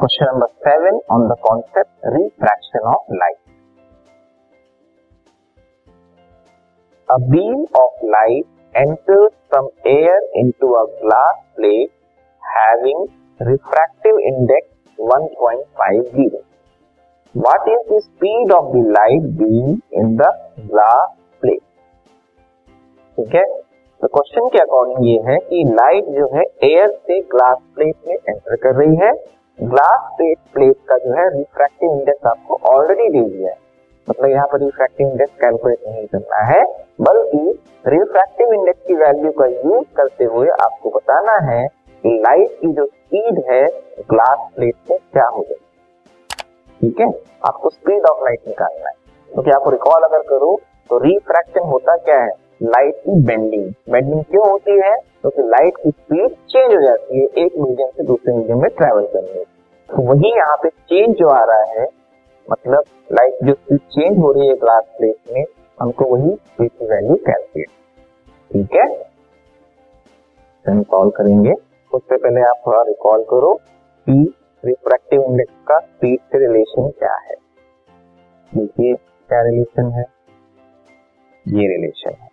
Question number seven on the concept refraction of light a beam of light enter from air into a glass plate having refractive index 1.50 what is the speed of the light beam in the glass plate ठीक है? तो question के according ये है कि light जो है air से ग्लास प्लेट में एंटर कर रही है। ग्लास प्लेट प्लेट का जो है रिफ्रैक्टिव इंडेक्स आपको ऑलरेडी दे दिया है। मतलब यहाँ पर रिफ्रैक्टिव इंडेक्स कैलकुलेट नहीं करना है, बल्कि रिफ्रैक्टिव इंडेक्स की वैल्यू का यूज़ करते हुए आपको बताना है कि लाइट की जो स्पीड है ग्लास प्लेट में क्या हो जाएगी। ठीक है? आपको स्पीड ऑफ़ लाइट निकालना है। क्योंकि तो आपको रिकॉल अगर करो तो रिफ्रैक्शन होता क्या है? लाइट की बेंडिंग बेंडिंग क्यों होती है? क्योंकि तो लाइट की स्पीड चेंज हो जाती है एक मीडियम से दूसरे मीडियम में ट्रेवल करने वही यहाँ पे चेंज जो आ रहा है मतलब लाइट जो चेंज हो रही है ग्लास प्लेट में, हमको वही की वैल्यू कैलकुलेट ठीक है? हम कॉल करेंगे। उससे पहले आप थोड़ा रिकॉल करो कि रिफ्रैक्टिव इंडेक्स का स्पीड से रिलेशन क्या है। देखिए, क्या रिलेशन है? ये रिलेशन है।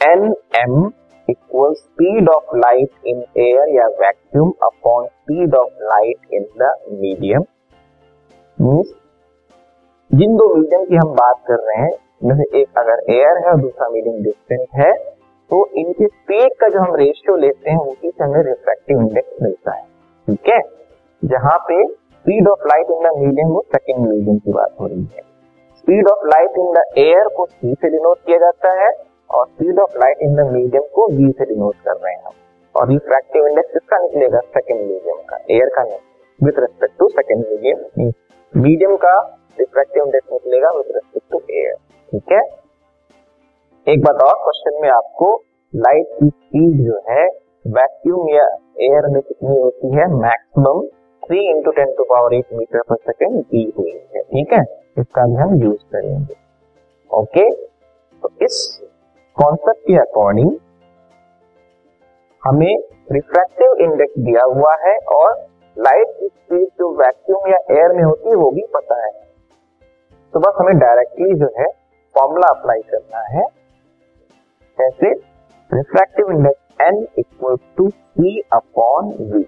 N M equal speed of light in air or vacuum upon speed of light in the medium means जिन दो मीडियम की हम बात कर रहे हैं, जैसे एक अगर एयर है और दूसरा मीडियम डिस्टेंस है तो इनकी स्पीड का जो हम रेशियो लेते हैं, उसी से हमें रिफ्रैक्टिव इंडेक्स मिलता है। ठीक है? जहाँ पे speed of light in the medium वो सेकेंड मीडियम की बात हो रही है। Speed of light in the air को सी से डिनोट किया जाता है। और speed of light in the medium को वी से डिनोट कर रहे हैं हम। और रिफ्रैक्टिव इंडेक्स किसका निकलेगा? सेकेंड मीडियम का एयर का नहीं। With respect to second medium medium का रिफ्रैक्टिव इंडेक्स निकलेगा विथ रेस्पेक्ट टू एयर ठीक है? एक बात और क्वेश्चन में आपको लाइट की स्पीड जो है वैक्यूम या एयर में कितनी होती है? Maximum three into ten to power eight metre per second दी हुई है, ठीक है? इसका भी हम यूज़ करेंगे। ओके तो इस कॉन्सेप्ट के अकॉर्डिंग हमें रिफ्रैक्टिव इंडेक्स दिया हुआ है और लाइट की स्पीड जो वैक्यूम या एयर में होती है, वो भी पता है। तो बस हमें डायरेक्टली जो है फॉर्मूला अप्लाई करना है। कैसे refractive index N equal to C upon V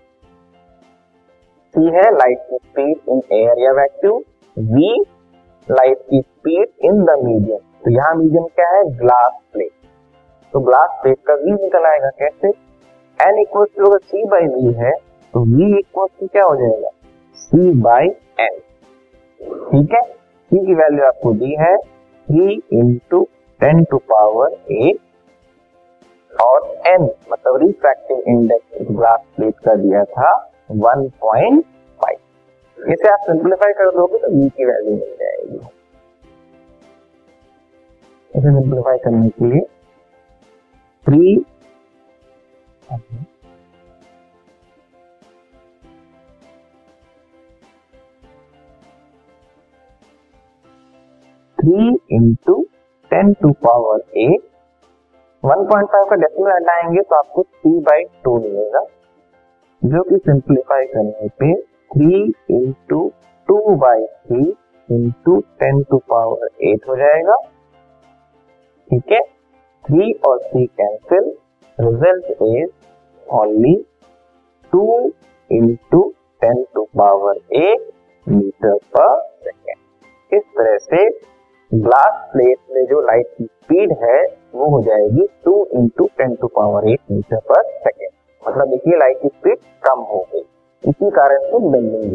C है लाइट की स्पीड इन एयर या वैक्यूम वी लाइट की स्पीड इन द मीडियम तो यहाँ मीडियम क्या है? ग्लास प्लेट तो ग्लास प्लेट का वी निकल आएगा कैसे? एन इक्वल टू अगर सी बाई वी है तो वी इक्वल टू क्या हो जाएगा? सी बाई एन ठीक है? सी की वैल्यू आपको दी है three into ten to power eight और एन मतलब रिफ्रैक्टिव इंडेक्स ग्लास प्लेट का दिया था वन पॉइंट फाइव इसे आप सिंप्लीफाई कर दोगे तो वी की वैल्यू मिल जाएगी। इसे सिंप्लीफाई करने के लिए three three into ten to power eight one point five का डेसिमल हटाएँगे तो आपको थ्री बाई टू मिलेगा, जो कि सिंप्लीफाई करने पे three into two by three into ten to power eight हो जाएगा। ठीक है? थ्री और three cancel result is only two into ten to power eight metre per second इस तरह से ग्लास प्लेट में जो लाइट की स्पीड है, वो हो जाएगी two into ten to power eight metre per second मतलब देखिए लाइट की स्पीड कम हो गई। इसी कारण से bending